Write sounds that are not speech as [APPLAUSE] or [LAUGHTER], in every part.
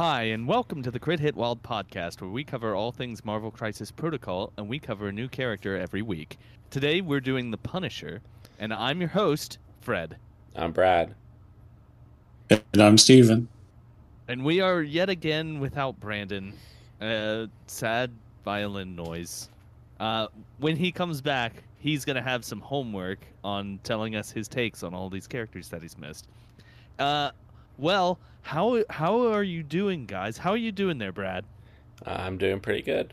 Hi, and welcome to the Crit Hit Wild podcast, where we cover all things Marvel Crisis Protocol, and we cover a new character every week. Today, we're doing The Punisher, and I'm your host, Fred. I'm Brad. And I'm Steven. And we are yet again without Brandon. Uh, sad violin noise. Uh, when he comes back, he's going to have some homework on telling us his takes on all these characters that he's missed. Uh, well, how how are you doing, guys? How are you doing there, Brad? I'm doing pretty good.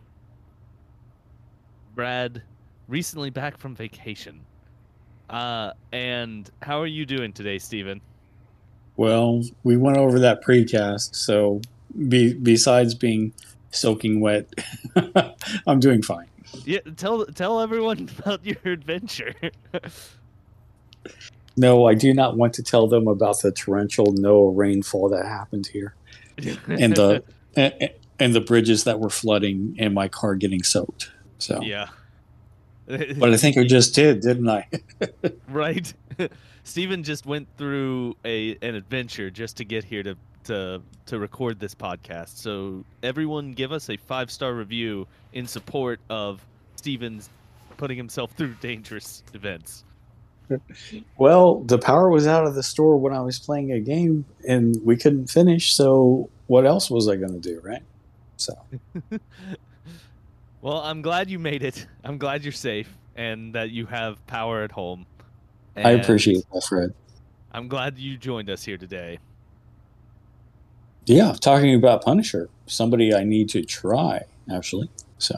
Brad, recently back from vacation. Uh, and how are you doing today, Stephen? Well, we went over that precast, so be, besides being soaking wet, [LAUGHS] I'm doing fine. Yeah, tell tell everyone [LAUGHS] about your adventure. [LAUGHS] No, I do not want to tell them about the torrential no rainfall that happened here, and the [LAUGHS] and, and the bridges that were flooding, and my car getting soaked. So yeah, [LAUGHS] but I think I just did, didn't I? [LAUGHS] right. Steven just went through a an adventure just to get here to to to record this podcast. So everyone, give us a five star review in support of Steven's putting himself through dangerous events. Well, the power was out of the store when I was playing a game, and we couldn't finish. So what else was I going to do, right? So. [LAUGHS] well, I'm glad you made it. I'm glad you're safe and that you have power at home. And I appreciate that, Fred. I'm glad you joined us here today. Yeah, talking about Punisher, somebody I need to try actually. So.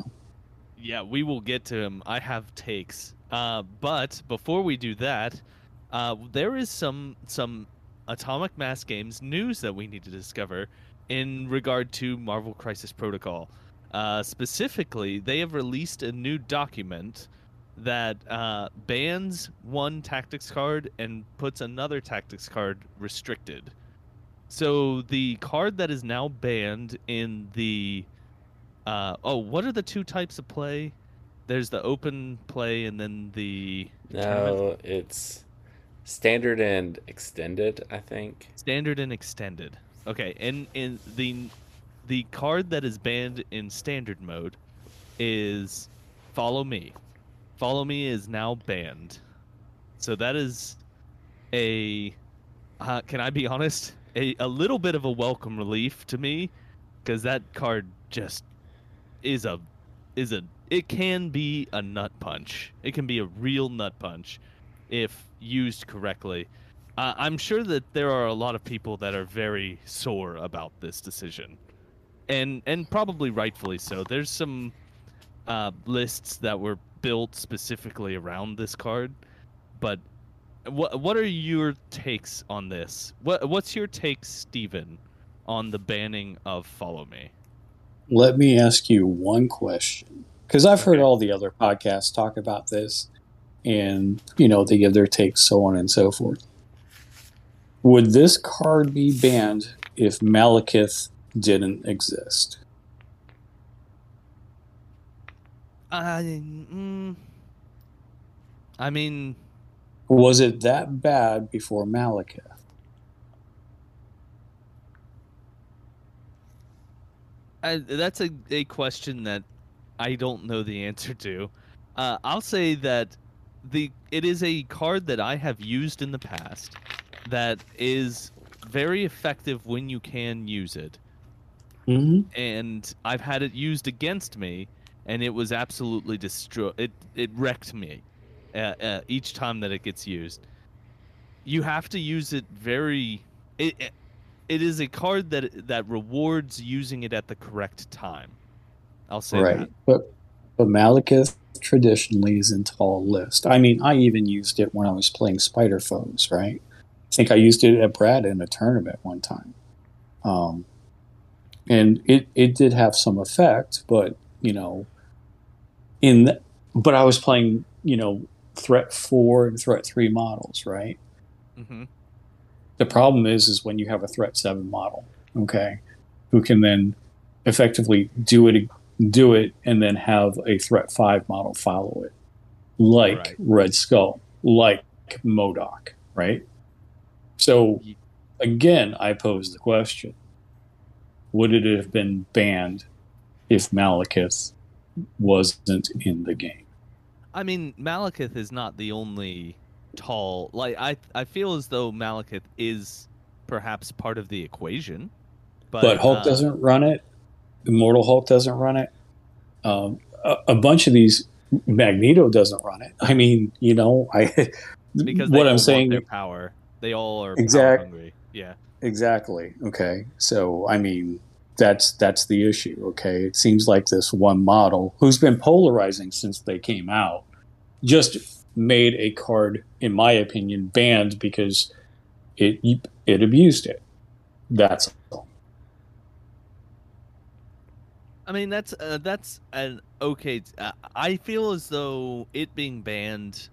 Yeah, we will get to him. I have takes uh, but before we do that, uh, there is some some Atomic Mass Games news that we need to discover in regard to Marvel Crisis Protocol. Uh, specifically, they have released a new document that uh, bans one tactics card and puts another tactics card restricted. So the card that is now banned in the uh, oh, what are the two types of play? There's the open play and then the no tournament. it's standard and extended i think. Standard and extended. Okay and in the the card that is banned in standard mode is follow me. Follow me is now banned. So that is a uh, can i be honest? A, a little bit of a welcome relief to me because that card just is a is a it can be a nut punch. It can be a real nut punch if used correctly. Uh, I'm sure that there are a lot of people that are very sore about this decision, and and probably rightfully so. There's some uh, lists that were built specifically around this card, but what what are your takes on this? What what's your take, Steven, on the banning of Follow Me? Let me ask you one question because I've heard all the other podcasts talk about this, and you know they give their takes, so on and so forth. Would this card be banned if Malekith didn't exist? Uh, mm, I mean, was it that bad before Malekith? I, that's a, a question that I don't know the answer to. Uh, I'll say that the it is a card that I have used in the past that is very effective when you can use it. Mm-hmm. And I've had it used against me, and it was absolutely destroy. It it wrecked me uh, uh, each time that it gets used. You have to use it very. It, it, it is a card that that rewards using it at the correct time. I'll say right. that. But but Malekith traditionally is in tall list. I mean, I even used it when I was playing Spider Foes, right? I think I used it at Brad in a tournament one time. Um, and it, it did have some effect, but you know, in the, but I was playing, you know, threat four and threat three models, right? Mm-hmm. The problem is, is when you have a threat seven model, okay, who can then effectively do it do it and then have a threat 5 model follow it like right. red skull like MODOK right so again i pose the question would it have been banned if Malekith wasn't in the game? I mean, Malekith is not the only tall. Like I, I feel as though Malekith is perhaps part of the equation, but, But, Hulk uh, doesn't run it. Immortal Hulk doesn't run it. Um, a, a bunch of these Magneto doesn't run it. I mean, you know, I because they what I'm saying their power. They all are Exact- power hungry. Yeah. Exactly. Okay. So I mean, that's that's the issue. Okay. It seems like this one model who's been polarizing since they came out just made a card, in my opinion, banned because it it abused it. That's all. I mean, that's uh, that's an okay. Uh, I feel as though it being banned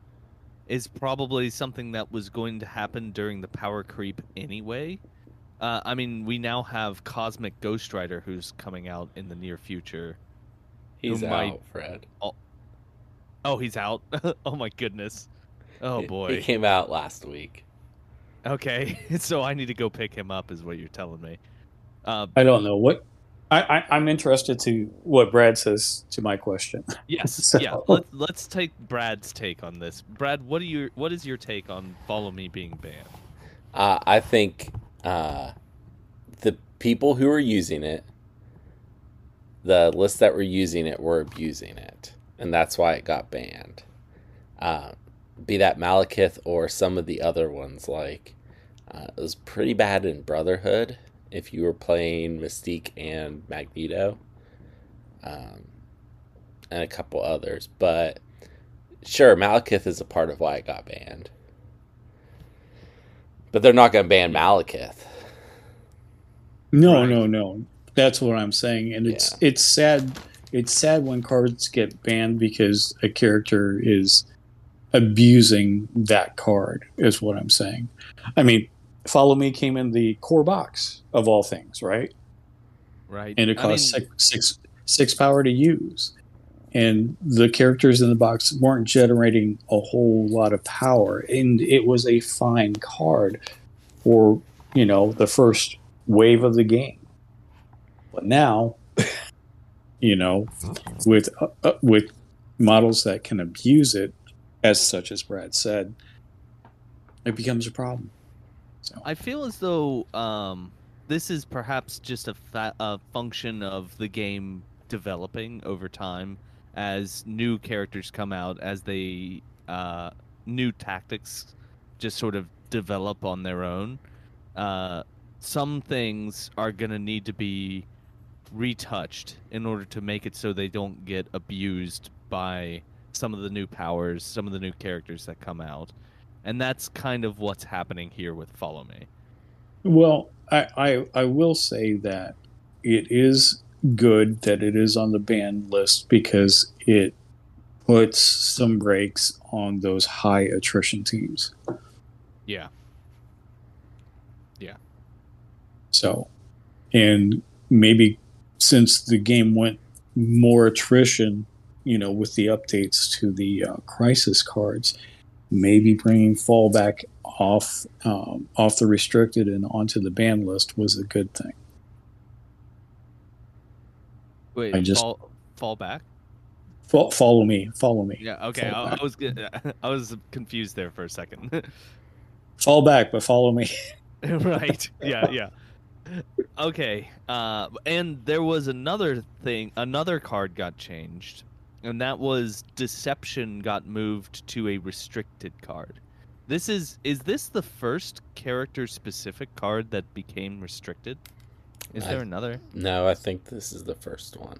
is probably something that was going to happen during the power creep anyway. Uh, I mean, we now have Cosmic Ghost Rider who's coming out in the near future. He's out, might- Fred. Oh, oh he's out. [LAUGHS] oh my goodness. Oh boy. He came out last week. Okay, [LAUGHS] so I need to go pick him up, is what you're telling me. Uh, I don't know what. I, I, I'm interested to what Brad says to my question. [LAUGHS] yes, [LAUGHS] So- yeah. Let's let's take Brad's take on this. Brad, what are your what is your take on Follow Me being banned? Uh, I think uh, the people who are using it, the lists that were using it, were abusing it, and that's why it got banned. Uh, be that Malekith or some of the other ones, like uh, it was pretty bad in Brotherhood if you were playing Mystique and Magneto, um, and a couple others. But sure, Malekith is a part of why it got banned. But they're not going to ban Malekith. No, Right. no, no. That's what I'm saying, and it's Yeah. it's sad. It's sad when cards get banned because a character is abusing that card. Is what I'm saying. I mean, Follow Me came in the core box of all things, right? Right. And it I costs mean, six, six six power to use, and the characters in the box weren't generating a whole lot of power, and it was a fine card for you know the first wave of the game. But now, [LAUGHS] you know, with uh, uh, with models that can abuse it, as such as Brad said, it becomes a problem. So I feel as though um, this is perhaps just a, fa- a function of the game developing over time as new characters come out, as they uh, new tactics just sort of develop on their own. Uh, some things are going to need to be retouched in order to make it so they don't get abused by some of the new powers, some of the new characters that come out. And that's kind of what's happening here with Follow Me. Well, I, I I will say that it is good that it is on the ban list because it puts some brakes on those high attrition teams. Yeah. Yeah so, and maybe since the game went more attrition, you know, with the updates to the uh, crisis cards, maybe bringing fallback off um, off the restricted and onto the ban list was a good thing. Wait, I just- fall, fall back? Fo- follow me, follow me. Yeah, okay. I. I was. [LAUGHS] I was confused there for a second. [LAUGHS] Fall back, but follow me. [LAUGHS] right. Yeah, yeah. Okay. Uh and there was another thing, another card got changed. And that was deception got moved to a restricted card. This is is this the first character specific card that became restricted? Is I- there another? No, I think this is the first one.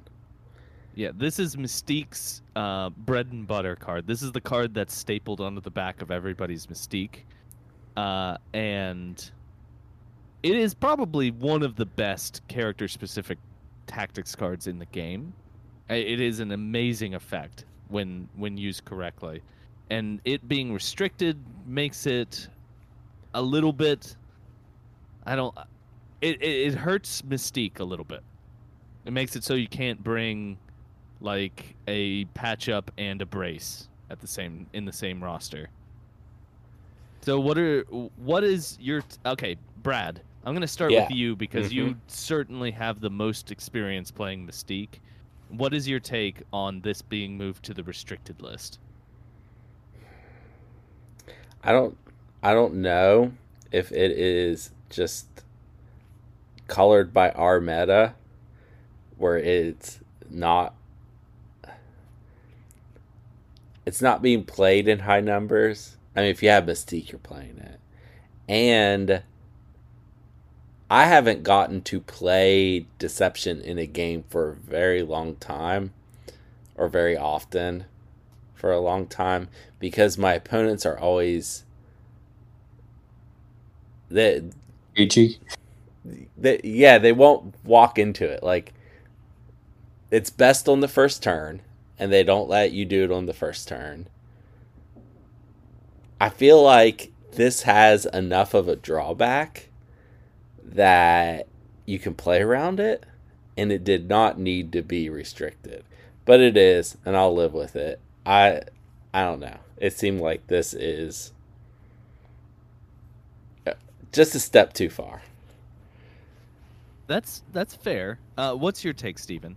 Yeah, this is Mystique's uh, bread and butter card. This is the card that's stapled onto the back of everybody's Mystique. Uh, and it is probably one of the best character specific tactics cards in the game. It is an amazing effect when when used correctly. And it being restricted makes it a little bit I don't it, it, it hurts Mystique a little bit. It makes it so you can't bring like a patch up and a brace at the same in the same roster. So what are what is your okay, Brad? I'm going to start Yeah. with you because Mhm. you certainly have the most experience playing Mystique. What is your take on this being moved to the restricted list? I don't I don't know if it is just colored by our meta where it's not it's not being played in high numbers. I mean if you have Mystique you're playing it. And I haven't gotten to play Deception in a game for a very long time or very often for a long time because my opponents are always they, AG. they yeah they won't walk into it like it's best on the first turn and they don't let you do it on the first turn i feel like this has enough of a drawback that you can play around it and it did not need to be restricted but it is and i'll live with it i i don't know it seemed like this is uh, just a step too far That's that's fair. Uh, what's your take, Stephen?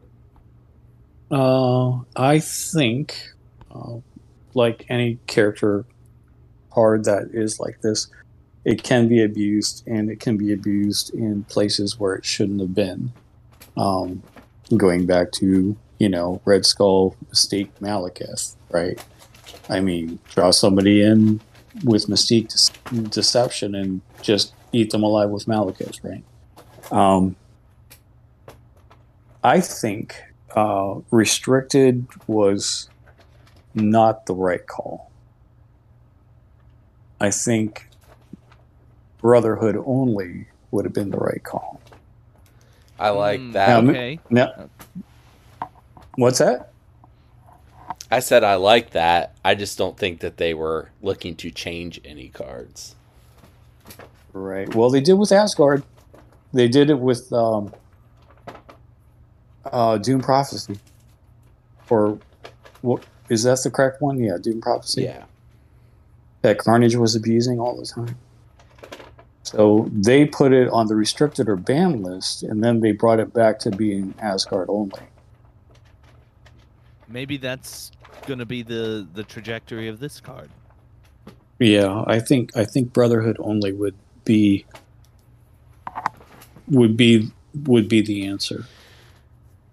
Uh, I think, uh, like any character card that is like this, it can be abused, and it can be abused in places where it shouldn't have been. Um, going back to you know Red Skull, Mystique, Malekith, right? I mean, draw somebody in with Mystique de- Deception and just eat them alive with Malekith, right? Um, I think uh, restricted was not the right call. I think Brotherhood only would have been the right call. i like Mm, that Um, Okay. Now, what's that? I said I like that. I just don't think that they were looking to change any cards. Right. Well, they did with Asgard. They did it with um, uh, Doom Prophecy. Or what is that the correct one? Yeah, Doom Prophecy. Yeah. that Carnage was abusing all the time. So they put it on the restricted or banned list, and then they brought it back to being Asgard only. Maybe that's gonna be the the trajectory of this card. Yeah, I think I think Brotherhood only would be would be would be the answer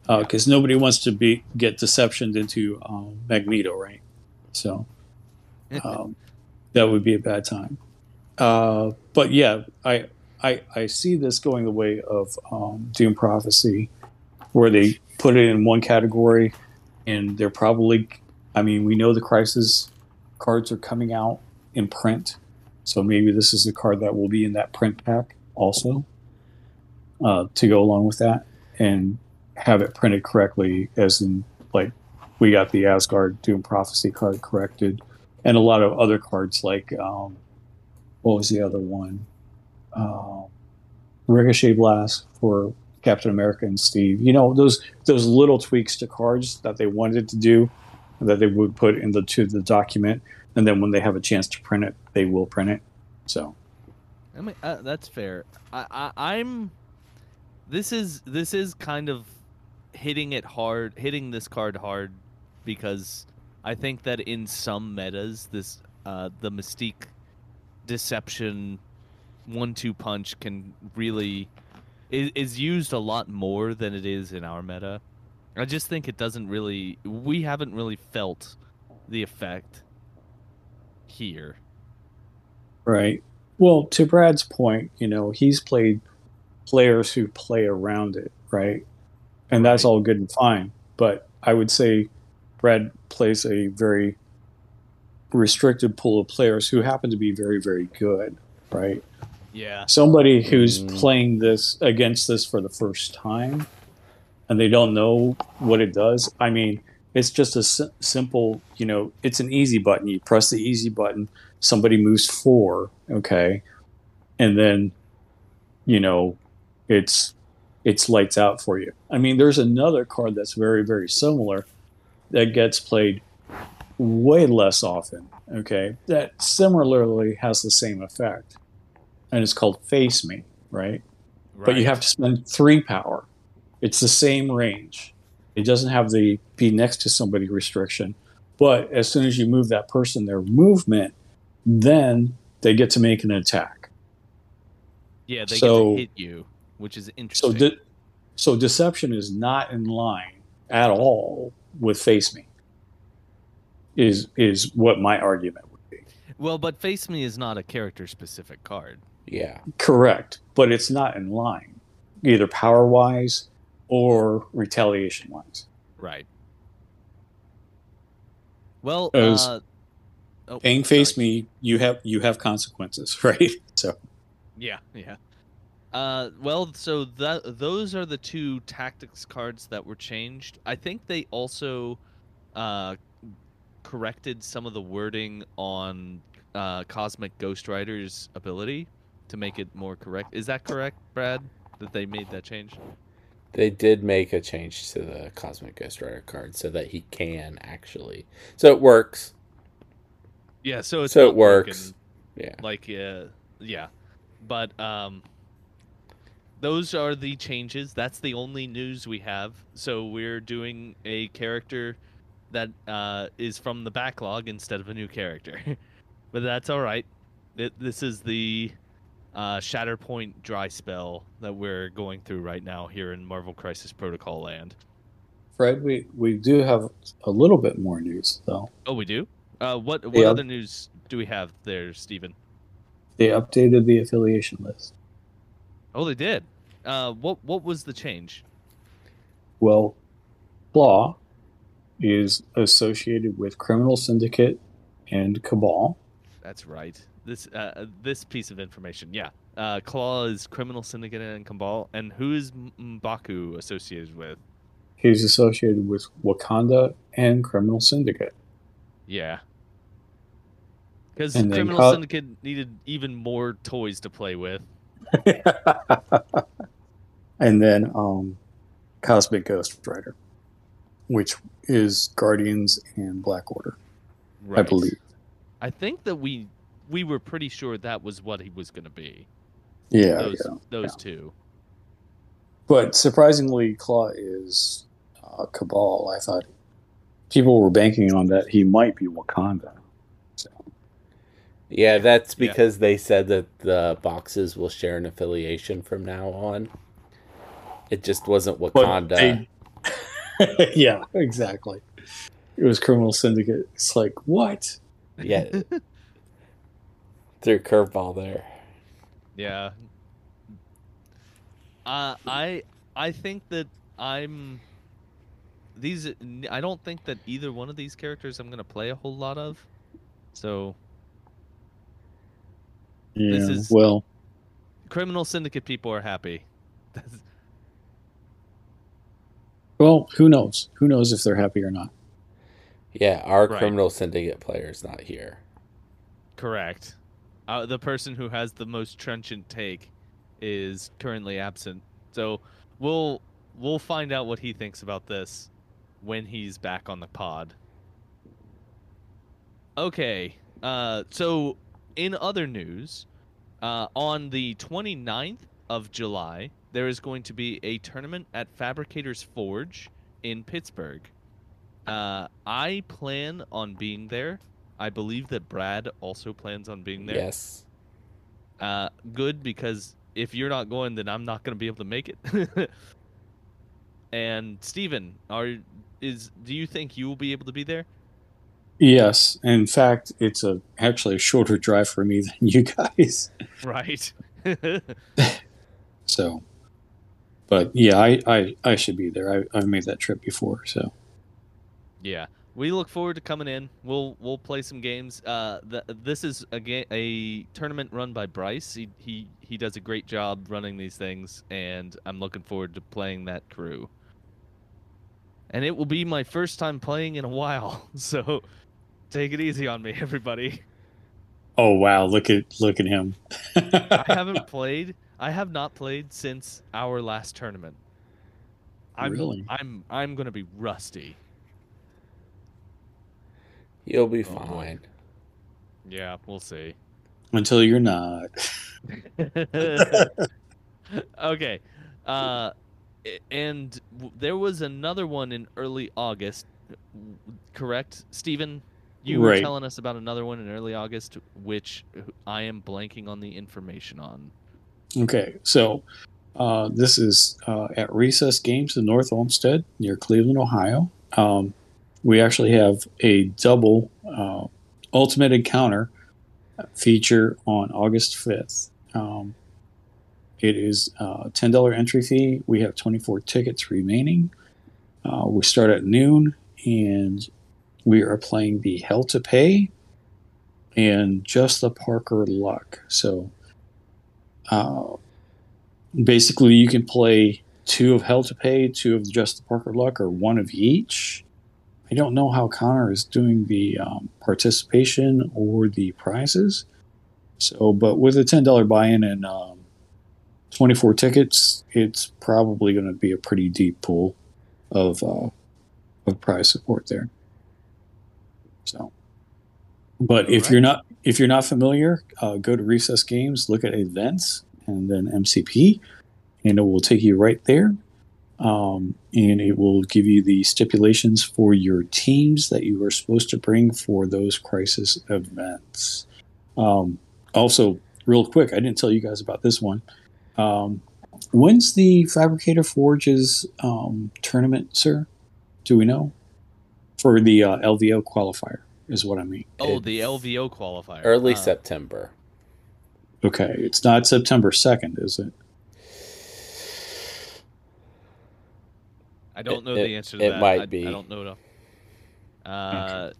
because nobody wants to be get deceptioned into um, Magneto, right? So [LAUGHS] um, that would be a bad time. Uh, but yeah, I, I I see this going the way of um, Doom Prophecy, where they put it in one category, and they're probably. I mean, we know the Crisis cards are coming out in print, so maybe this is the card that will be in that print pack also. Uh, to go along with that and have it printed correctly, as in like we got the Asgard Doom Prophecy card corrected, and a lot of other cards like um, what was the other one? Uh, Ricochet Blast for Captain America and Steve. You know those those little tweaks to cards that they wanted to do, that they would put into to the document, and then when they have a chance to print it, they will print it. So I mean, uh, that's fair. I, I I'm. This is this is kind of hitting it hard, hitting this card hard, because I think that in some metas, this uh, the Mystique deception one-two punch can really is, is used a lot more than it is in our meta. I just think it doesn't really. We haven't really felt the effect here. Right. Well, to Brad's point, you know, he's played players who play around it, right? And that's all good and fine. But I would say Brad plays a very restricted pool of players who happen to be very, very good, right? Yeah. Somebody who's Mm. playing this against this for the first time and they don't know what it does. I mean, it's just a si- simple, you know, it's an easy button. You press the easy button, somebody moves four, okay, and then, you know, it's it's lights out for you. I mean, there's another card that's very very similar that gets played way less often, okay, that similarly has the same effect, and it's called Face Me, right? But you have to spend three power. It's the same range. It doesn't have the be next to somebody restriction. But as soon as you move that person, their movement, then they get to make an attack. Yeah, they So- get to hit you, which is interesting. So, de- so deception is not in line at all with face me. Is is what my argument would be. well, but Face Me is not a character specific card. Yeah. Correct, but it's not in line, either power wise or retaliation wise. Right. Well, As- uh, oh, Paying face sorry. me, you have you have consequences, [LAUGHS] right? So Yeah, yeah. Uh, well, so that those are the two tactics cards that were changed. I think they also uh, corrected some of the wording on uh, Cosmic Ghost Rider's ability to make it more correct. Is that correct, Brad? That they made that change? They did make a change to the Cosmic Ghost Rider card so that he can actually. So it works. Yeah. So it's So it works. Yeah. like uh, yeah but um those are the changes that's the only news we have so we're doing a character that uh, is from the backlog instead of a new character [LAUGHS] but that's all right it, this is the uh, shatterpoint dry spell that we're going through right now here in marvel crisis protocol land Fred, we we do have a little bit more news though. oh we do uh, what what Yeah. other news do we have there Stephen? They updated the affiliation list. oh they did uh, what what was the change Well, Klaw is associated with Criminal Syndicate and Cabal. That's right. This uh, this piece of information, yeah. Uh, Klaw is criminal syndicate and cabal, and who is Mbaku associated with? He's associated with Wakanda and Criminal Syndicate. Yeah, because criminal Co- syndicate needed even more toys to play with. [LAUGHS] and then um, Cosmic Ghost Rider, which is Guardians and Black Order, I believe. I think that we we were pretty sure that was what he was going to be. Yeah, those yeah. those two. But surprisingly, Klaw is uh, Cabal. I thought people were banking on that he might be Wakanda. So, Yeah, that's Yeah. because they said that the boxes will share an affiliation from now on. It just wasn't but Wakanda. they- [LAUGHS] yeah, exactly. It was Criminal Syndicate. It's like what? Yeah. Threw a curveball there. Yeah. Uh, I I think that I'm these. I don't think that either one of these characters I'm gonna play a whole lot of. So Yeah. This is- well, criminal syndicate people are happy. [LAUGHS] That's- well, who knows? Who knows if they're happy or not? Yeah, our Right. criminal syndicate player is not here. correct. Uh, the person who has the most trenchant take is currently absent. So we'll we'll find out what he thinks about this when he's back on the pod. Okay. Uh, so in other news, uh, on the 29th of July, there is going to be a tournament at Fabricators Forge in Pittsburgh. Uh, I plan on being there. I believe that Brad also plans on being there. Yes. Uh, good because if you're not going, then I'm not going to be able to make it. [LAUGHS] and Steven, are is do you think you will be able to be there? Yes. In fact, it's a actually a shorter drive for me [LAUGHS] than you guys. Right. [LAUGHS] So, but yeah, I I, I should be there. I, I've made that trip before. So yeah. We look forward to coming in. We'll we'll play some games. Uh, the, this is a ga- a tournament run by Bryce. He, he he does a great job running these things, and I'm looking forward to playing that crew. And it will be my first time playing in a while, [LAUGHS] so take it easy on me, everybody. oh wow, look at look at him. [LAUGHS] I haven't played. I have not played since our last tournament. I'm Really? I'm I'm gonna be rusty. You'll be Oh, boy. fine. Yeah, we'll see. until you're not. [LAUGHS] [LAUGHS] okay. Uh, and there was another one in early August, correct, Stephen? You were telling us about another one in early August, which I am blanking on the information on. Okay, so uh, this is uh, at Recess Games in North Olmsted near Cleveland, Ohio. Um, we actually have a double uh, Ultimate Encounter feature on August 5th. Um, it is a $10 entry fee. We have 24 tickets remaining. Uh, we start at noon, and we are playing the Hell to Pay and just the Parker Luck. So uh, basically, you can play two of Hell to Pay, two of Just the Parker Luck, or one of each. I don't know how Connor is doing the um, participation or the prizes. So, but with a ten dollar buy-in and um, twenty four tickets, it's probably going to be a pretty deep pool of uh, of prize support there. So, but if you're not if you're not familiar, uh, go to Recess Games, look at events, and then MCP, and it will take you right there. Um, and it will give you the stipulations for your teams that you are supposed to bring for those crisis events. Um, also, real quick, I didn't tell you guys about this one. Um, when's the Fabricator Forges um, tournament, sir? Do we know? For the uh, LVO qualifier, is what I mean. Oh, It's the LVO qualifier. Early Uh, September. Okay, it's not September 2nd, is it? I don't It- know it- the answer to it that. might I, be. I don't know. Uh,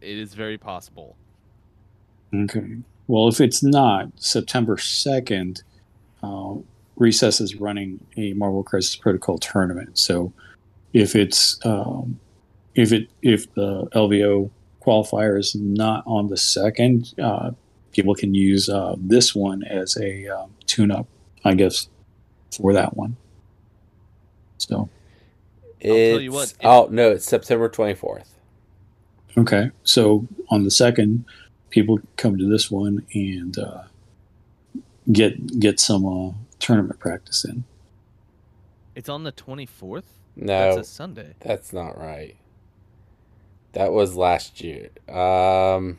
It is very possible. Okay. Well, if it's not September 2nd, uh, Recess is running a Marvel Crisis Protocol tournament. So if it's um, if it if the LVO qualifier is not on the second, uh, people can use uh, this one as a um, tune-up, I guess, for that one. So tell you what, It's- oh no, it's September twenty fourth. okay, so on the second, people come to this one and uh, get get some uh, tournament practice in. It's on the 24th? No, That's a Sunday. That's not right. That was last year. Um,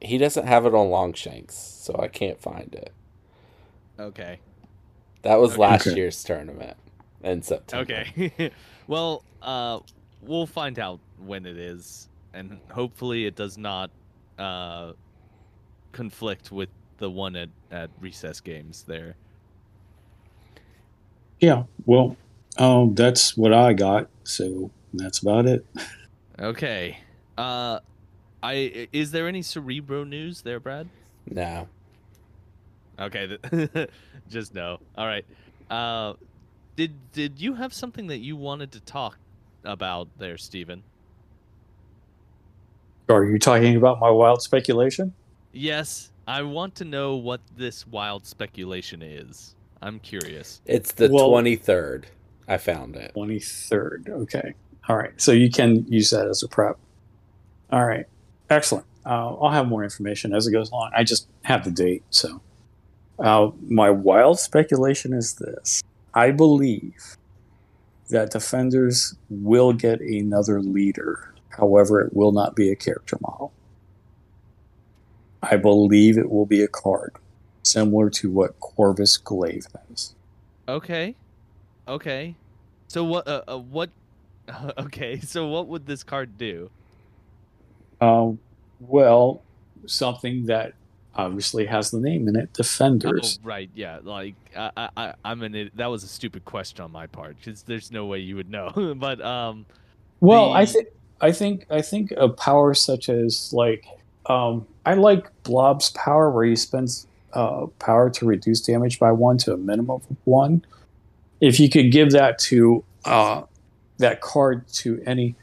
he doesn't have it on Longshanks, so I can't find it. Okay. That was Okay. last Okay. year's tournament in September. Okay. [LAUGHS] well, uh, we'll find out when it is, and hopefully it does not uh, conflict with the one at, at recess games there. Yeah, well, um, that's what I got. So that's about it. Okay. Uh, I is there any Cerebro news there, Brad? No. Okay, [LAUGHS] just no. All right. Uh, did did you have something that you wanted to talk about there, Stephen? Are you talking about my wild speculation? Yes, I want to know what this wild speculation is. I'm curious. It's the Well- 23rd. I found it. 23rd. Okay. All right. So you can use that as a prep. All right. Excellent. Uh, I'll have more information as it goes along. I just have the date. So uh, my wild speculation is this I believe that Defenders will get another leader. However, it will not be a character model. I believe it will be a card, similar to what Corvus Glaive has. Okay. Okay. So what? Uh, uh, what? [LAUGHS] Okay. So what would this card do? Um, well, something that obviously has the name in it, Defenders. Oh, right. Yeah. Like I, I, I I'm an. That was a stupid question on my part because there's no way you would know. [LAUGHS] but um. well, I think I think I think a power such as like um, I like Blob's power, where he spends uh, power to reduce damage by one to a minimum of one. If you could give that to uh, that card to any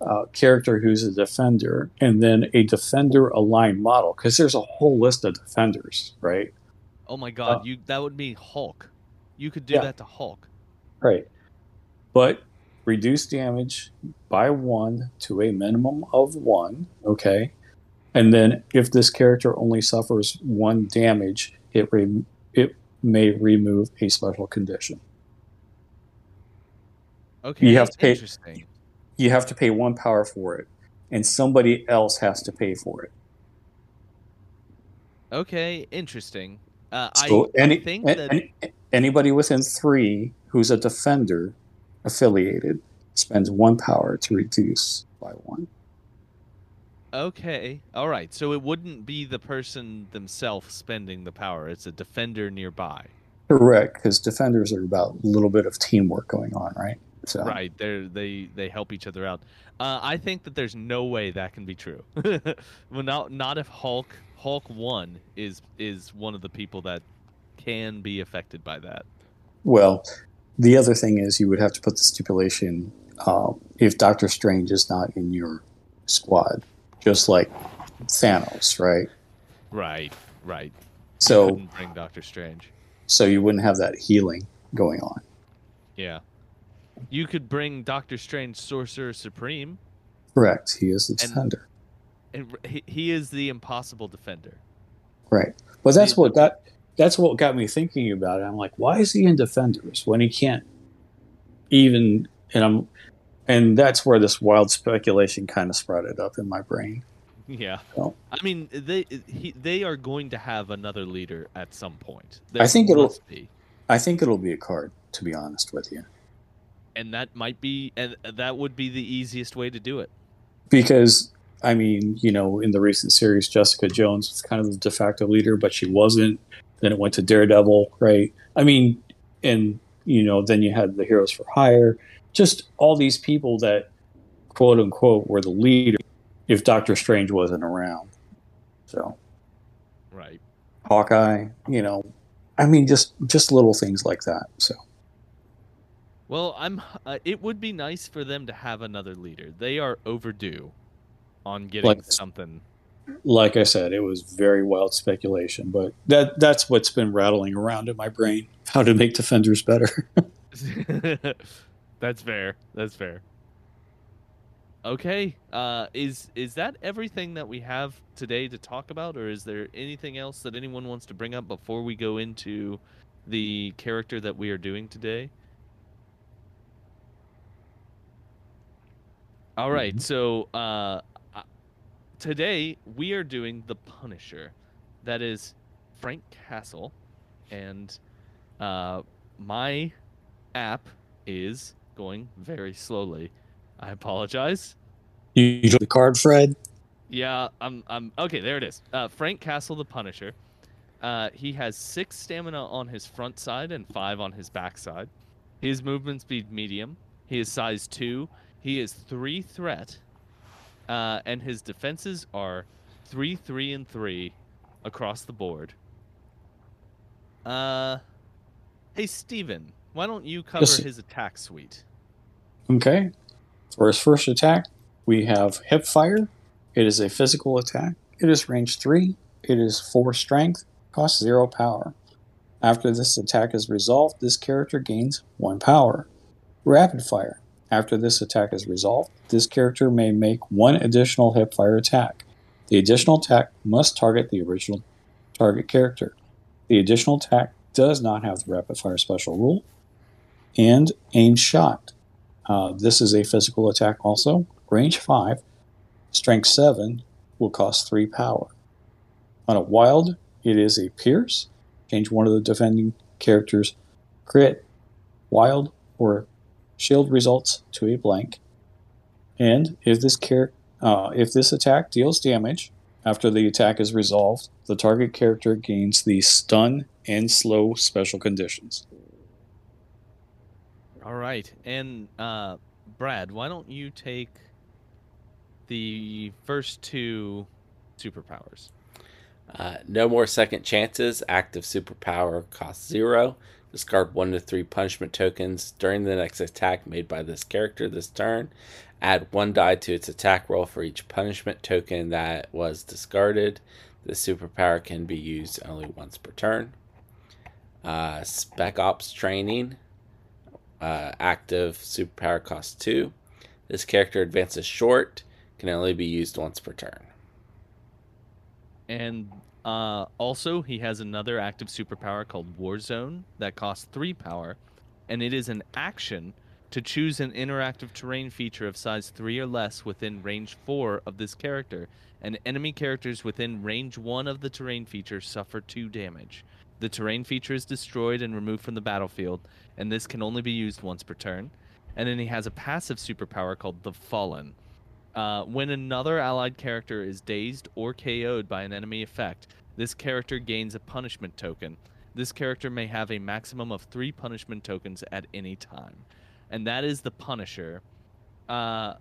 uh, character who's a defender, and then a defender aligned model, because there's a whole list of defenders, right? Oh my God. Uh, you. That would be Hulk. You could do Yeah. that to Hulk. Right. But reduce damage by one to a minimum of one. Okay. And then if this character only suffers one damage, it re- it may remove a special condition. Okay. You have to pay-. You have to pay one power for it, and somebody else has to pay for it. Okay. Interesting. Uh, So I, any, I think that any- anybody within three who's a defender affiliated spends one power to reduce by one. Okay. All right. So it wouldn't be the person themselves spending the power. It's a defender nearby. Correct, because defenders are about a little bit of teamwork going on, right? So Right. They they they help each other out. Uh, I think that there's no way that can be true. [LAUGHS] well, not not if Hulk Hulk one is is one of the people that can be affected by that. Well, the other thing is you would have to put the stipulation uh, if Doctor Strange is not in your squad, just like Thanos, right? Right. Right. So, bring Doctor Strange. so you wouldn't have that healing going on. Yeah. You could bring Doctor Strange Sorcerer Supreme, Correct. He is the And- defender, and he, he is the impossible defender. right? But that's what got that's what got me thinking about it. I'm like, why is he in defenders when he can't even? And I'm, and that's where this wild speculation kind of sprouted up in my brain. Yeah. Oh. I mean, they he, they are going to have another leader at some point. I think it'll- be. I think it'll be a card, to be honest with you. And that might be and that would be the easiest way to do it. because I mean, you know, in the recent series, Jessica Jones was kind of the de facto leader, but she wasn't. Then it went to Daredevil, right? I mean, and you know, then you had the Heroes for Hire, just all these people that, quote unquote, were the leader if Doctor Strange wasn't around. So Right. Hawkeye, you know, I mean, just just little things like that. So Well, I'm. Uh, it would be nice for them to have another leader. They are overdue on getting Like- something. like I said, it was very wild speculation, but that that's what's been rattling around in my brain. How to make defenders better. [LAUGHS] That's fair. That's fair. Okay. Uh, is is that everything that we have today to talk about, or is there anything else that anyone wants to bring up before we go into the character that we are doing today? All right. Mhm. So uh, uh, today we are doing the Punisher. That is Frank Castle, and uh, my app is going very slowly. I apologize. You drew the card, Fred. Yeah, I'm. I'm okay. There it is. Uh, Frank Castle, the Punisher. Uh, he has six stamina on his front side and five on his back side. His movement speed medium. He is size two. He is three threat, uh, and his defenses are three, three, and three across the board. Uh, hey Steven, why don't you cover Yes. his attack suite? Okay. For his first attack, we have Hip Fire. It is a physical attack. It is range three. It is four strength. Costs zero power. After this attack is resolved, this character gains one power. Rapid Fire. After this attack is resolved, this character may make one additional hip fire attack. The additional attack must target the original target character. The additional attack does not have the rapid fire special rule. And aim shot. Uh, this is a physical attack also. Range 5, strength 7 will cost 3 power. On a wild, it is a pierce. Change one of the defending characters' crit, wild, or shield results to a blank. And if this char- uh, if this attack deals damage after the attack is resolved, the target character gains the stun and slow special conditions. All right, and uh, Brad, why don't you take the first two superpowers? Uh, no more second chances. Active superpower costs zero. Discard one to three punishment tokens during the next attack made by this character this turn. Add one die to its attack roll for each punishment token that was discarded. This superpower can be used only once per turn. Uh, Spec Ops training. Uh, active superpower costs two. This character advances short. Can only be used once per turn. And Uh, also, he has another active superpower called Warzone that costs three power, and it is an action to choose an interactive terrain feature of size 3 or less within range 4 of this character, and enemy characters within range 1 of the terrain feature suffer 2 damage. The terrain feature is destroyed and removed from the battlefield, and this can only be used once per turn. And then he has a passive superpower called the Fallen. Uh, when another allied character is dazed or KO'd by an enemy effect, this character gains a punishment token. This character may have a maximum of three punishment tokens at any time and that is the Punisher. Uh,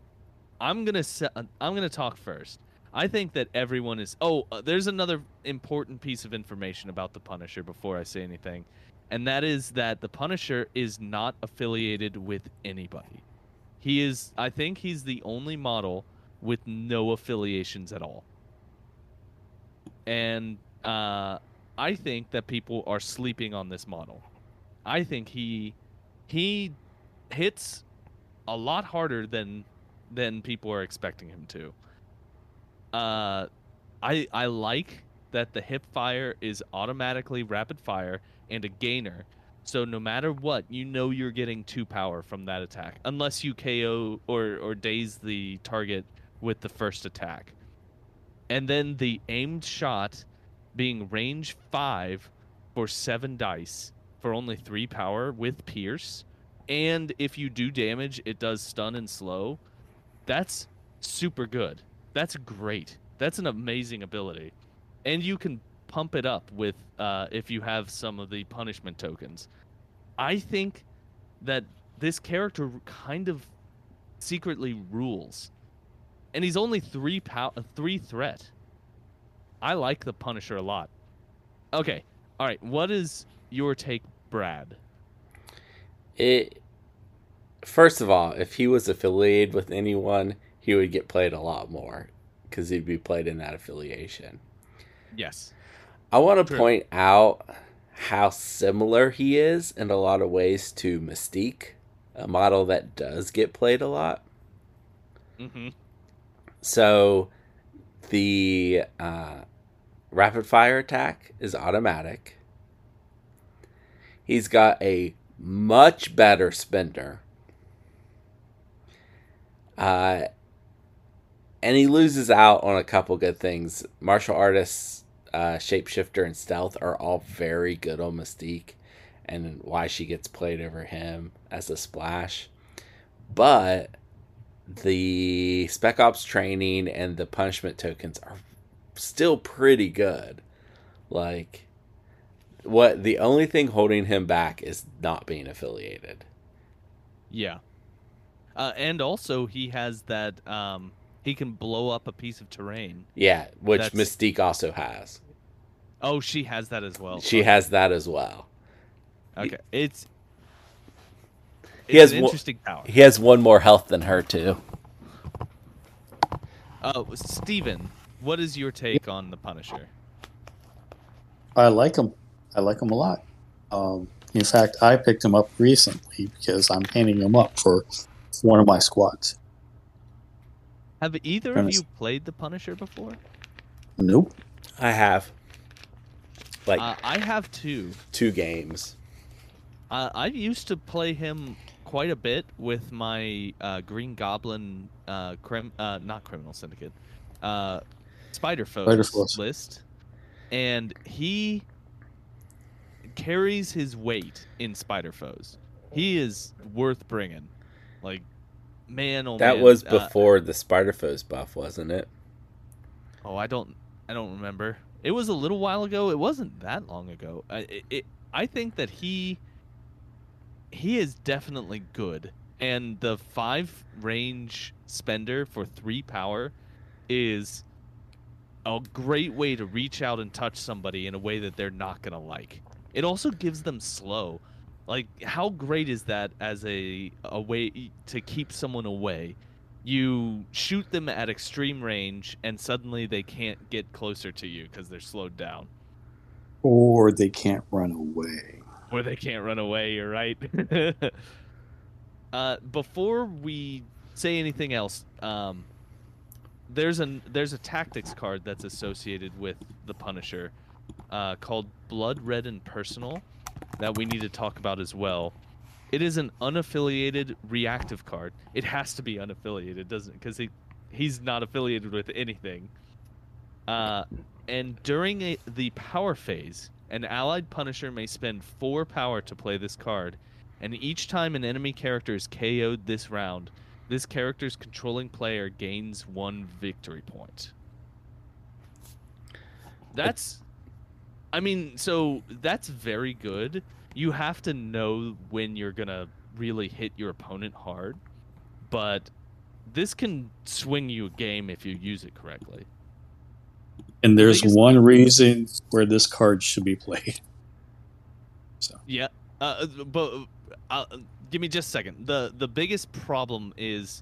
I'm gonna se- I'm gonna talk first. I think that everyone is. Oh, uh, there's another important piece of information about the Punisher before I say anything, and that is that the Punisher is not affiliated with anybody. He is. I think he's the only model with no affiliations at all. And uh, I think that people are sleeping on this model. I think he he hits a lot harder than than people are expecting him to. Uh, I I like that the hip fire is automatically rapid fire and a gainer. So no matter what, you know you're getting two power from that attack, unless you KO or or daze the target with the first attack. And then the aimed shot being range five for seven dice for only three power with Pierce and if you do damage, it does stun and slow. That's super good. That's great. That's an amazing ability, and you can pump it up with uh, if you have some of the punishment tokens. I think that this character kind of secretly rules, and he's only three pow- three threat. I like the Punisher a lot. Okay, all right. What is your take, Brad? It first of all, if he was affiliated with anyone, he would get played a lot more because he'd be played in that affiliation. Yes. I want to point out how similar he is in a lot of ways to Mystique, a model that does get played a lot. Mm-hmm. So the uh, rapid fire attack is automatic. He's got a much better spender. Uh, and he loses out on a couple good things. Martial artists, uh, shapeshifter, and stealth are all very good on Mystique, and why she gets played over him as a splash. But the Spec Ops training and the punishment tokens are still pretty good. Like, what the only thing holding him back is not being affiliated. Yeah. Uh, and also, he has that. Um, he can blow up a piece of terrain. Yeah, which That's- Mystique also has. Oh, she has that as well. She has that as well. Okay, it's. He it's has an one- interesting power. He has one more health than her too. Uh, Steven, what is your take on the Punisher? I like him. I like him a lot. Um, in fact, I picked him up recently because I'm painting him up for one of my squads. Have either of you played the Punisher before? Nope. I have like Uh, I have too. two games. Uh, I used to play him quite a bit with my uh, Green Goblin, uh, crim- uh, not Criminal Syndicate, uh, Spider Foes list, and he carries his weight in Spider Foes. He is worth bringing. Like, man, oh That man, was uh, before the Spider Foes buff, wasn't it? Oh, I don't, I don't remember. It was a little while ago. It wasn't that long ago. I, it, I think that he, he is definitely good, and the five range spender for three power, is a great way to reach out and touch somebody in a way that they're not gonna like. It also gives them slow. Like, how great is that as a a way to keep someone away? You shoot them at extreme range and suddenly they can't get closer to you because they're slowed down Or they can't run away. or they can't run away you're right [LAUGHS] uh, before we say anything else um, there's an there's a tactics card that's associated with the Punisher, uh, called Blood Red and Personal, that we need to talk about as well. It is an unaffiliated reactive card. It has to be unaffiliated, doesn't it? Because he he's not affiliated with anything. Uh, and during a, the power phase, an allied Punisher may spend four power to play this card, and each time an enemy character is KO'd this round, this character's controlling player gains one victory point. That's, I mean, so that's very good. You have to know when you're gonna really hit your opponent hard, but this can swing you a game if you use it correctly. And there's one reason where this card should be played. [LAUGHS] So Yeah, uh, but uh, give me just a second. the The biggest problem is,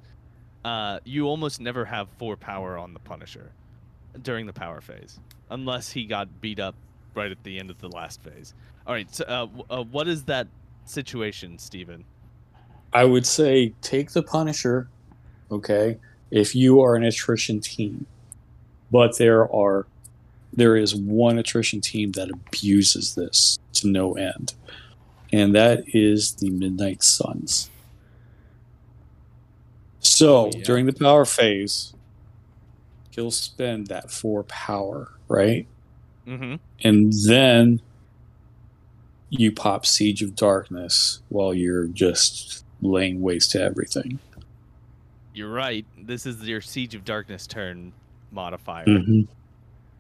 uh, you almost never have four power on the Punisher during the power phase, unless he got beat up right at the end of the last phase. All right, so uh, uh, what is that situation, Stephen? I would say take the Punisher, okay, if you are an attrition team. But there are there is one attrition team that abuses this to no end. And that is the Midnight Suns. So Yeah. during the power phase, you'll spend that four power, right? Mm-hmm. and then you pop Siege of Darkness while you're just laying waste to everything. You're right. This is your Siege of Darkness turn modifier. Mm-hmm.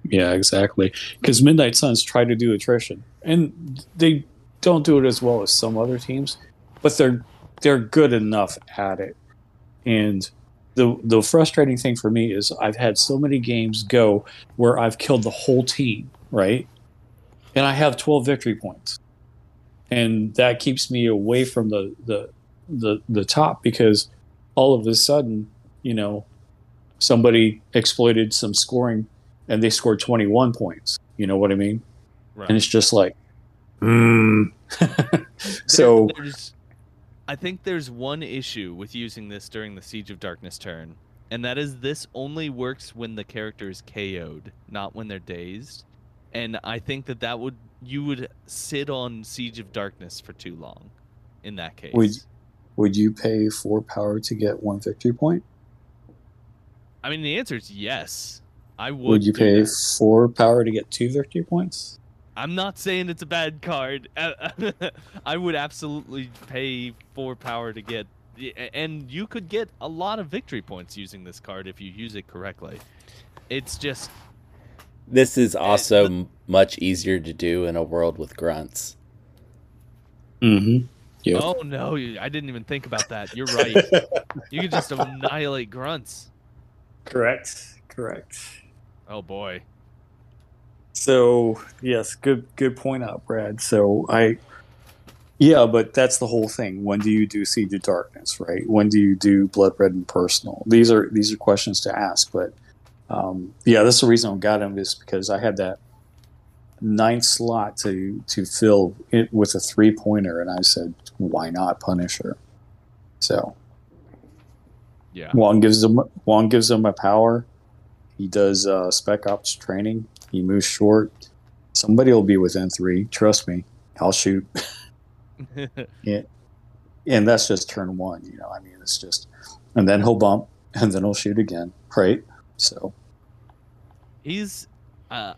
Yeah, exactly. Because Midnight Suns try to do attrition, and they don't do it as well as some other teams, but they're they're good enough at it. And the the frustrating thing for me is I've had so many games go where I've killed the whole team, right? And I have 12 victory points. And that keeps me away from the the the, the top because all of a sudden, you know, somebody exploited some scoring and they scored 21 points. You know what I mean? Right. And it's just like, mm. [LAUGHS] so there's, I think there's one issue with using this during the Siege of Darkness turn, and that is this only works when the character is KO'd, not when they're dazed. And I think that that would you would sit on Siege of Darkness for too long, in that case. Would- would you pay four power to get one victory point? I mean, the answer is yes. I would. Would, you pay that. four power to get two victory points? I'm not saying it's a bad card. [LAUGHS] I would absolutely pay four power to get, and you could get a lot of victory points using this card if you use it correctly. It's just This is also m much easier to do in a world with grunts. Mm-hmm. Yep. oh no, I didn't even think about that. You're right. you can just annihilate grunts. Correct. Correct. Oh boy. So yes, good good point out, Brad. So I yeah, but that's the whole thing. When do you do Siege of Darkness, right? When do you do Blood Red and Personal? These are these are questions to ask, but um, yeah, that's the reason I got him is because I had that ninth slot to to fill it with a three pointer, and I said, why not Punisher? So Yeah. Wong gives him Wong gives him a power. He does uh, spec ops training. He moves short. Somebody will be within three. Trust me. I'll shoot. [LAUGHS] [LAUGHS] And that's just turn one. You know, I mean, it's just, and then he'll bump, and then he'll shoot again. Right. So He's uh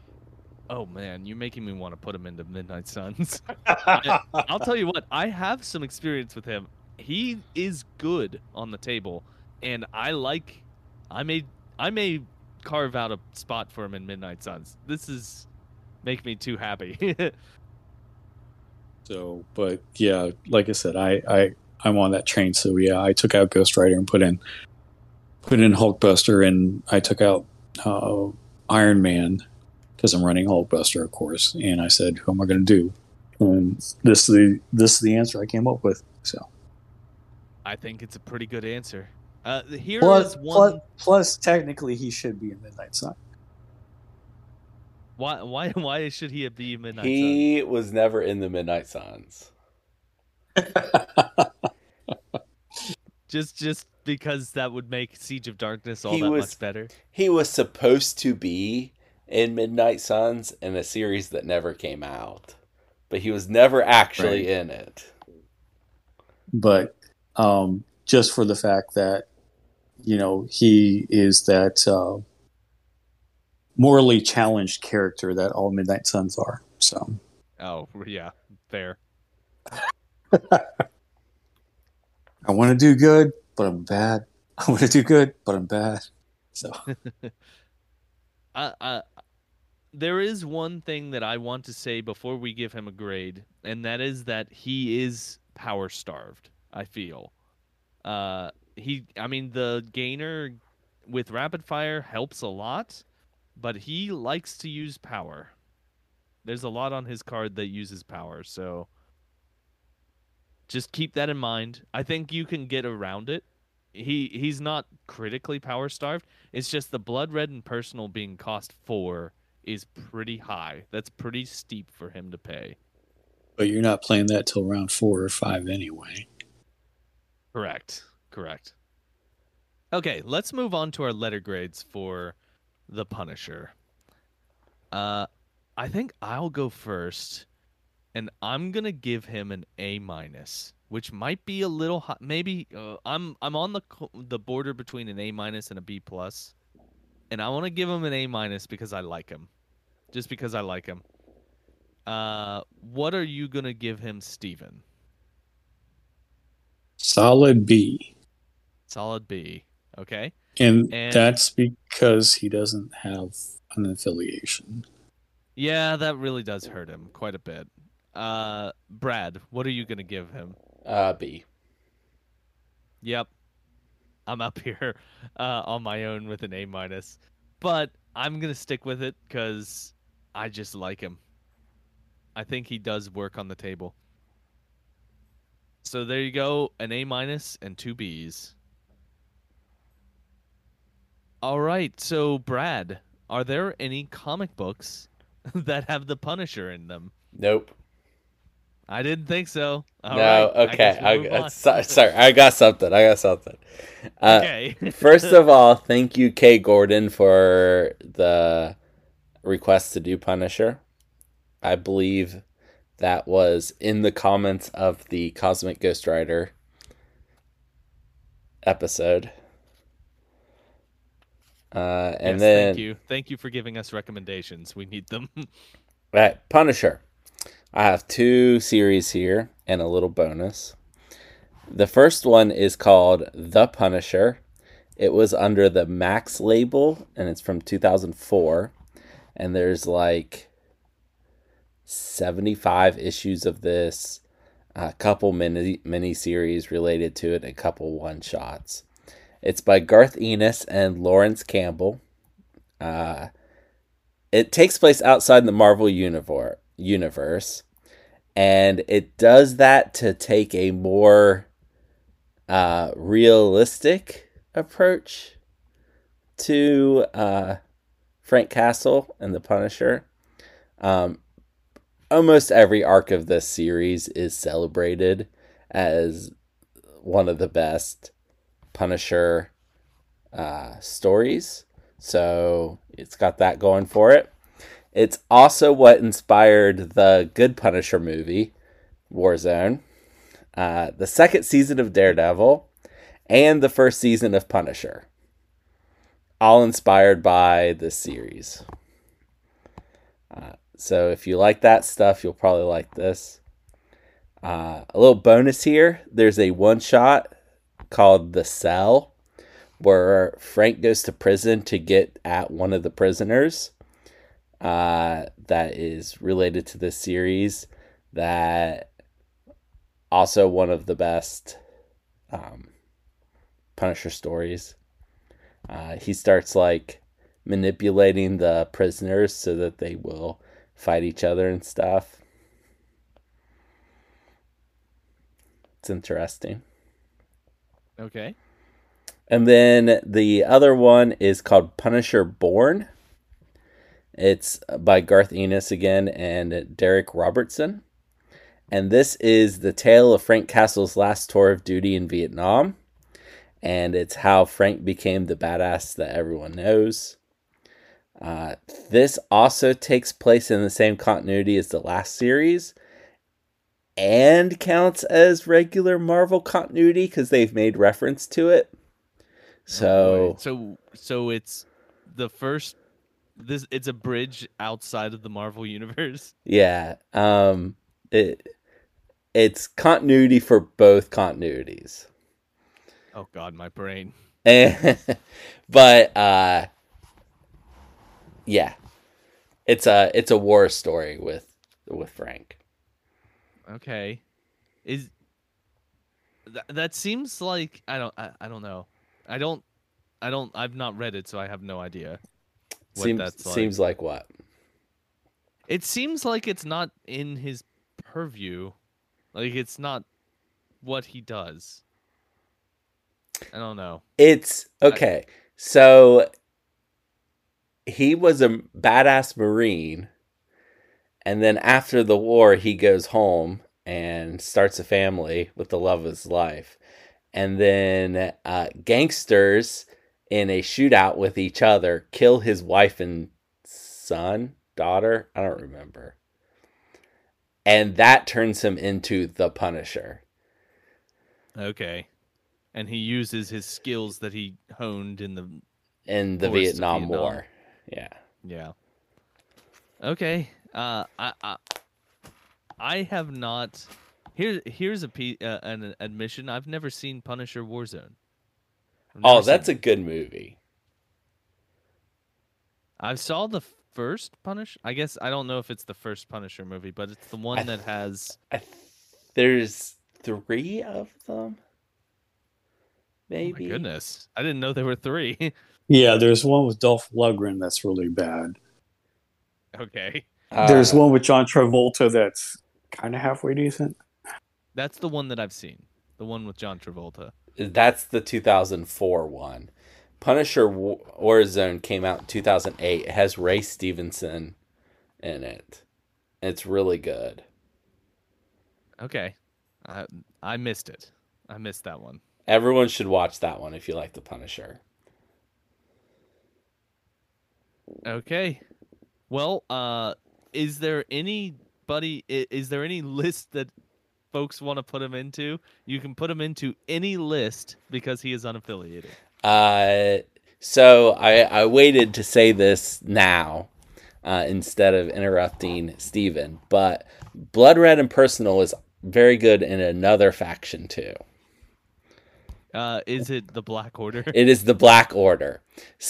oh man, you're making me want to put him into Midnight Suns. [LAUGHS] I, I'll tell you what, I have some experience with him. He is good on the table, and I like. I may I may carve out a spot for him in Midnight Suns. This is make me too happy. [LAUGHS] So, but yeah, like I said, I, I I'm on that train. So yeah, I took out Ghost Rider and put in put in Hulkbuster, and I took out uh, Iron Man because I'm running Hulkbuster, of course. And I said, who am I going to do? And this is the this is the answer I came up with. So I think it's a pretty good answer. Uh, here is plus, one. plus, plus technically he should be in Midnight Sun. Why why why should he be in Midnight Suns? He was never in the Midnight Suns. [LAUGHS] just just because that would make Siege of Darkness all He that was- much better. He was supposed to be in Midnight Suns in a series that never came out, but he was never actually Right. in it. but um, just for the fact that you know he is that uh, morally challenged character that all Midnight Suns are. So Oh yeah, fair. [LAUGHS] I want to do good, but I'm bad. [LAUGHS] I want to do good, but I'm bad. So [LAUGHS] I, I, there is one thing that I want to say before we give him a grade, and that is that he is power starved. I feel. Uh, he, I mean, the gainer with rapid fire helps a lot, but he likes to use power. There's a lot on his card that uses power, so just keep that in mind. I think you can get around it. He he's not critically power starved. It's just the blood red and personal being cost four is pretty high. That's pretty steep for him to pay. but you're not playing that till round four or five anyway. Correct. Correct. Okay, let's move on to our letter grades for the Punisher. Uh I think I'll go first and I'm going to give him an A minus, which might be a little high. Maybe uh, I'm I'm on the the border between an A minus and a B plus. And I want to give him an A minus because I like him. Just because I like him. Uh what are you going to give him, Steven? Solid B. Solid B. Okay. And, And- that's because he doesn't have an affiliation. Yeah, that really does hurt him quite a bit. Uh, Brad, what are you gonna give him? Uh, B. Yep, I'm up here [LAUGHS] uh, on my own with an A minus, but I'm gonna stick with it because I just like him. I think he does work on the table. So there you go, an A minus and two Bs. All right, so Brad, are there any comic books [LAUGHS] that have the Punisher in them? Nope. I didn't think so. All no. right, okay. I, I, so- sorry. I got something. I got something. Uh, okay. [LAUGHS] First of all, thank you, Kay Gordon, for the request to do Punisher. I believe that was in the comments of the Cosmic Ghost Rider episode. Uh, and Yes, then thank you, thank you for giving us recommendations. We need them. [LAUGHS] Right, Punisher. I have two series here and a little bonus. The first one is called The Punisher. It was under the Max label and it's from 2004. And there's like 75 issues of this, a couple mini mini series related to it, a couple one shots. It's by Garth Ennis and Lawrence Campbell. Uh, it takes place outside the Marvel universe, universe, and it does that to take a more uh, realistic approach to uh, Frank Castle and the Punisher. Um, almost every arc of this series is celebrated as one of the best Punisher uh, stories. So it's got that going for it. It's also what inspired the Good Punisher movie, Warzone, uh, the second season of Daredevil, and the first season of Punisher. All inspired by this series. Uh, so if you like that stuff, you'll probably like this. Uh, a little bonus here there's a one shot called The Cell where Frank goes to prison to get at one of the prisoners uh, that is related to this series. That also one of the best um, Punisher stories. Uh, he starts like manipulating the prisoners so that they will fight each other and stuff. It's interesting. okay. And then the other one is called Punisher Born. It's by Garth Ennis again and Darick Robertson. And this is the tale of Frank Castle's last tour of duty in Vietnam. and it's how Frank became the badass that everyone knows. Uh, this also takes place in the same continuity as the last series and counts as regular Marvel continuity because they've made reference to it. So, Right. so so it's the first. This it's a bridge outside of the Marvel universe. [LAUGHS] yeah, um, it it's continuity for both continuities. Oh God, my brain. [LAUGHS] But uh yeah. It's a it's a war story with with Frank. Okay, is that that seems like I don't I, I don't know. I don't I don't I've not read it, so I have no idea. What seems like. seems like what? It seems like it's not in his purview. Like it's not what he does. I don't know. It's okay. So he was a badass marine and then after the war he goes home and starts a family with the love of his life. And then uh, gangsters in a shootout with each other kill his wife and son, daughter, I don't remember. And that turns him into the Punisher. Okay. And he uses his skills that he honed in the in the Vietnam, Vietnam. War. Yeah. yeah. Okay. Uh I I, I have not here here's a uh, an admission. I've never seen Punisher Warzone. I've Oh, that's it. a good movie. I saw the first Punisher. I guess I don't know if it's the first Punisher movie, but it's the one I that has I th- there's three of them. Oh my Maybe. goodness. I didn't know there were 3. [LAUGHS] Yeah, there's one with Dolph Lundgren that's really bad. okay. there's Uh, one with John Travolta that's kind of halfway decent. That's the one that I've seen. The one with John Travolta. That's the 2004 one. Punisher Wa- Warzone came out in 2008. It has Ray Stevenson in it. It's really good. Okay. I I missed it. I missed that one. Everyone should watch that one if you like the Punisher. Okay. Well, uh is there anybody is there any list that folks want to put him into? You can put him into any list because he is unaffiliated. Uh, so I, I waited to say this now uh, instead of interrupting Steven, but Blood Red and Personal is very good in another faction too. Uh is it the Black Order? [LAUGHS] It is the Black Order.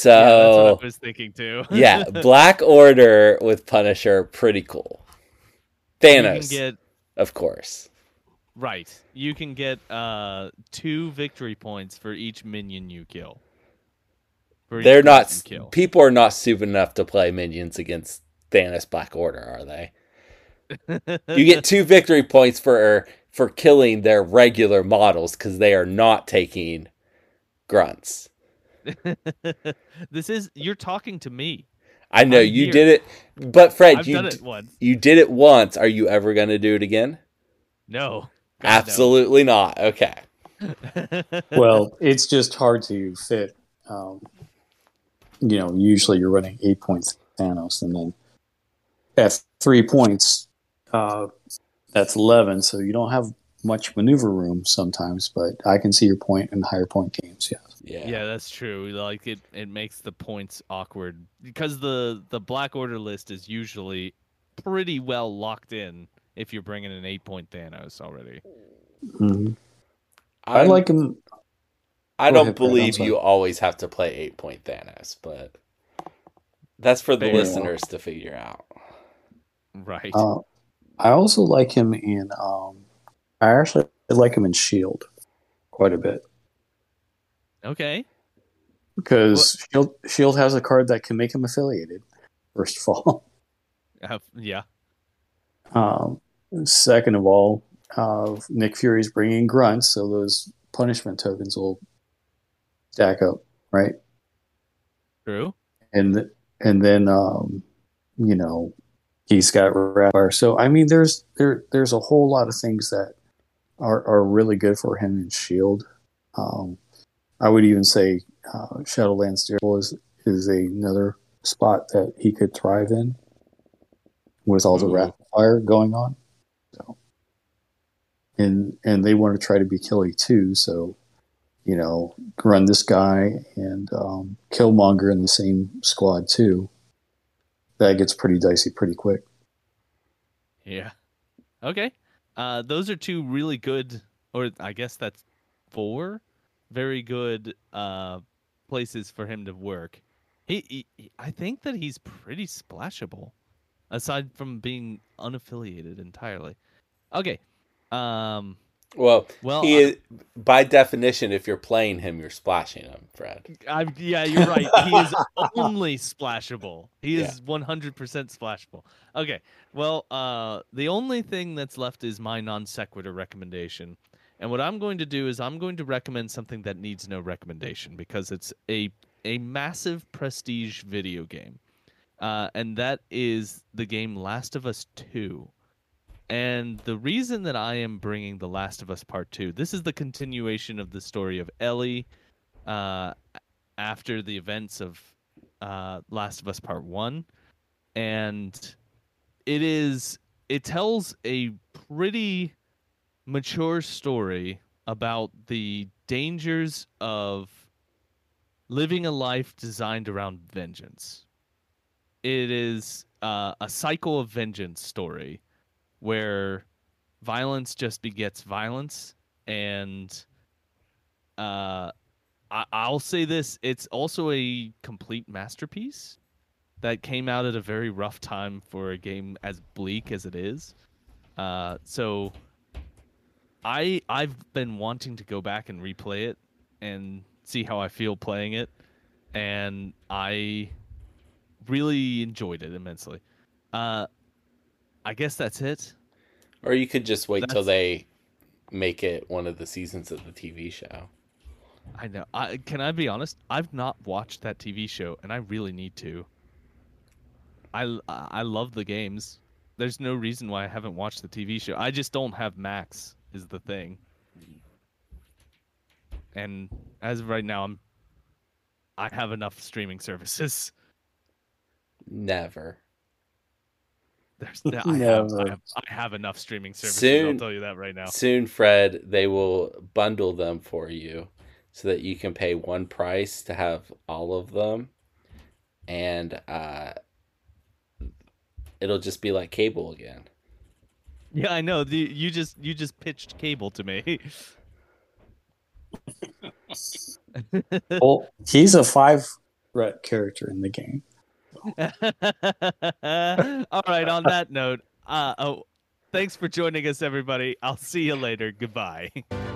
yeah, that's So what I was thinking too. [LAUGHS] yeah, [LAUGHS] Black Order with Punisher, pretty cool. Thanos, get of course. Right. You can get uh two victory points for each minion you kill. They're not. kill. People are not stupid enough to play minions against Thanos Black Order, are they? You get [LAUGHS] two victory points for for killing their regular models because they are not taking grunts. [LAUGHS] this is you're talking to me. I know I'm you here. did it, but Fred, I've you it once. you did it once. Are you ever going to do it again? No. God, no. Absolutely not. Okay. [LAUGHS] well, it's just hard to fit. Um, you know, usually you're running eight points Thanos, and then at three points, uh, that's eleven. So you don't have much maneuver room sometimes. But I can see your point in higher point games. Yeah. Yeah. Yeah, that's true. Like it, it makes the points awkward because the the Black Order list is usually pretty well locked in if you're bringing an eight point Thanos already. hmm I like him. I Go don't ahead, believe you always have to play eight point Thanos, but that's for the Fair. listeners to figure out. Right. Uh, I also like him in. Um, I actually like him in Shield quite a bit okay. because Shield Shield has a card that can make him affiliated. First of all, [LAUGHS] Uh, yeah. um, second of all, uh, Nick Fury's bringing grunts, so those punishment tokens will stack up, right? True. and and then um, you know he's got rapper. So I mean, there's there there's a whole lot of things that are are really good for him in Shield. Um, I would even say uh, Shadowlands Daredevil is is another spot that he could thrive in with all the Ooh. rapid fire going on. And and they want to try to be killy too. So, you know, run this guy and um, Killmonger in the same squad too. That gets pretty dicey pretty quick. Yeah. Okay. Uh, those are two really good, or I guess that's four very good uh, places for him to work. He, he- I think that he's pretty splashable, aside from being unaffiliated entirely. Okay. Um. Well, Well, he is, by definition, if you're playing him, you're splashing him, Fred. I, yeah, you're right. He is [LAUGHS] only splashable. He Yeah. is 100% splashable. Okay. Well, uh, the only thing that's left is my non sequitur recommendation. And what I'm going to do is I'm going to recommend something that needs no recommendation because it's a a massive prestige video game. Uh, and that is the game Last of Us 2. And the reason that I am bringing The Last of Us Part 2, this is the continuation of the story of Ellie uh, after the events of uh, Last of Us Part One, and it is it tells a pretty mature story about the dangers of living a life designed around vengeance. It is uh, a cycle of vengeance story where violence just begets violence and uh I- I'll say this: it's also a complete masterpiece that came out at a very rough time for a game as bleak as it is. Uh, so, I I've been wanting to go back and replay it and see how I feel playing it, and I really enjoyed it immensely. Uh, I guess that's it. Or you could just wait till they make it one of the seasons of the TV show. I know. I can I be honest? I've not watched that TV show, and I really need to. I I love the games. There's no reason why I haven't watched the TV show. I just don't have Max. Is the thing. And as of right now, I'm. I have enough streaming services. Never. There's [LAUGHS] I have, I have I have enough streaming services. I'll Soon- tell you that right now. Soon, Fred, they will bundle them for you so that you can pay one price to have all of them. And uh, it'll just be like cable again. Yeah, I know. The, you just you just pitched cable to me. [LAUGHS] Well, he's a five ret character in the game. [LAUGHS] All right. On that note, uh, oh, thanks for joining us, everybody. I'll see you later. Goodbye. [LAUGHS]